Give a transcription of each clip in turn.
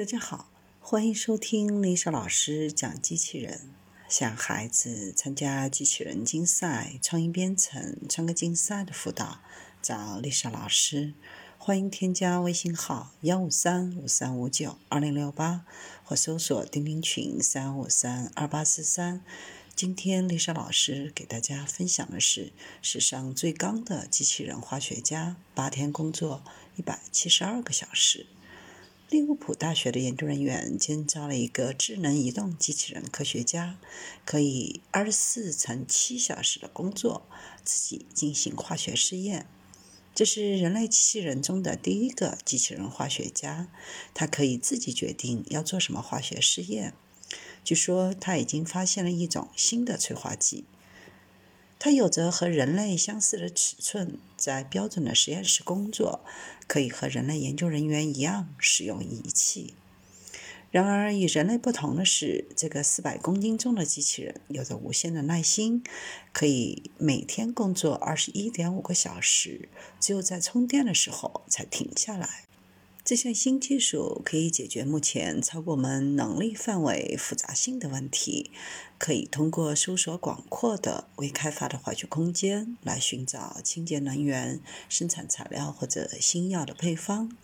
大家好，欢迎收听丽莎老师讲机器人。想孩子参加机器人竞赛、创意编程、创客竞赛的辅导，找丽莎老师。欢迎添加微信号幺五三五三五九二零六八，或搜索钉钉群三五三二八四三。今天丽莎老师给大家分享的是史上最刚的机器人化学家，八天工作一百七十二个小时。利物浦大学的研究人员建造了一个智能移动机器人科学家，可以二十四乘七小时的工作，自己进行化学试验。这是人类机器人中的第一个机器人化学家，他可以自己决定要做什么化学试验。据说他已经发现了一种新的催化剂。它有着和人类相似的尺寸，在标准的实验室工作，可以和人类研究人员一样使用仪器。然而，与人类不同的是，这个四百公斤重的机器人有着无限的耐心，可以每天工作二十一点五个小时，只有在充电的时候才停下来。这项新技术可以解决目前超过我们能力范围复杂性的问题，可以通过搜索广阔的未开发的化学空间来寻找清洁能源、生产材料或者新药的配方。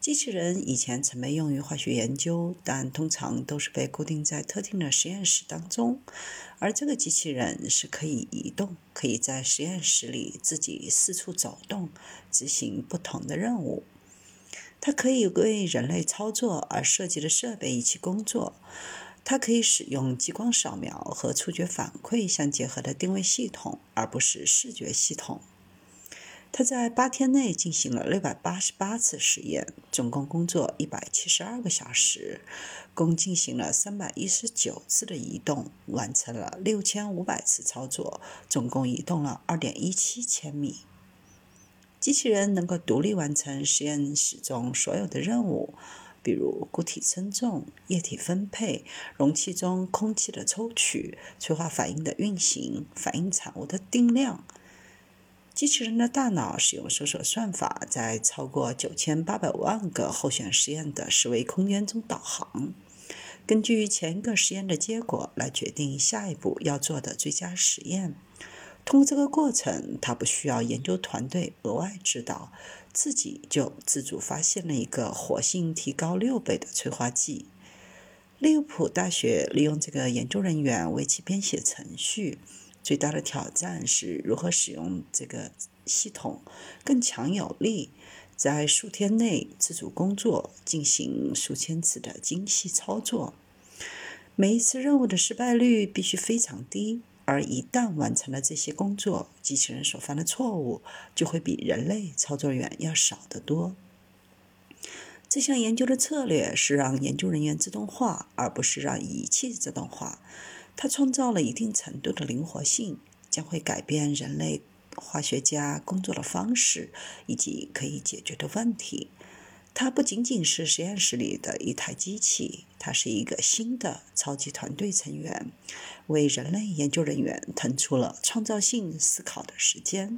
机器人以前曾被用于化学研究，但通常都是被固定在特定的实验室当中，而这个机器人是可以移动，可以在实验室里自己四处走动，执行不同的任务。它可以为人类操作而设计的设备一起工作。它可以使用激光扫描和触觉反馈相结合的定位系统，而不是视觉系统。它在八天内进行了六百八十八次实验，总共工作一百七十二个小时，共进行了三百一十九次的移动，完成了六千五百次操作，总共移动了二点一七千米。机器人能够独立完成实验室中所有的任务，比如固体称重、液体分配、容器中空气的抽取、催化反应的运行、反应产物的定量。机器人的大脑使用搜索算法，在超过九千八百万个候选实验的十维空间中导航，根据前一个实验的结果来决定下一步要做的最佳实验。通过这个过程，他不需要研究团队额外指导，自己就自主发现了一个活性提高六倍的催化剂。利物浦大学利用这个研究人员为其编写程序。最大的挑战是如何使用这个系统更强有力，在数天内自主工作，进行数千次的精细操作。每一次任务的失败率必须非常低。而一旦完成了这些工作，机器人所犯的错误就会比人类操作员要少得多。这项研究的策略是让研究人员自动化，而不是让仪器自动化。它创造了一定程度的灵活性，将会改变人类化学家工作的方式以及可以解决的问题。它不仅仅是实验室里的一台机器，它是一个新的超级团队成员，为人类研究人员腾出了创造性思考的时间。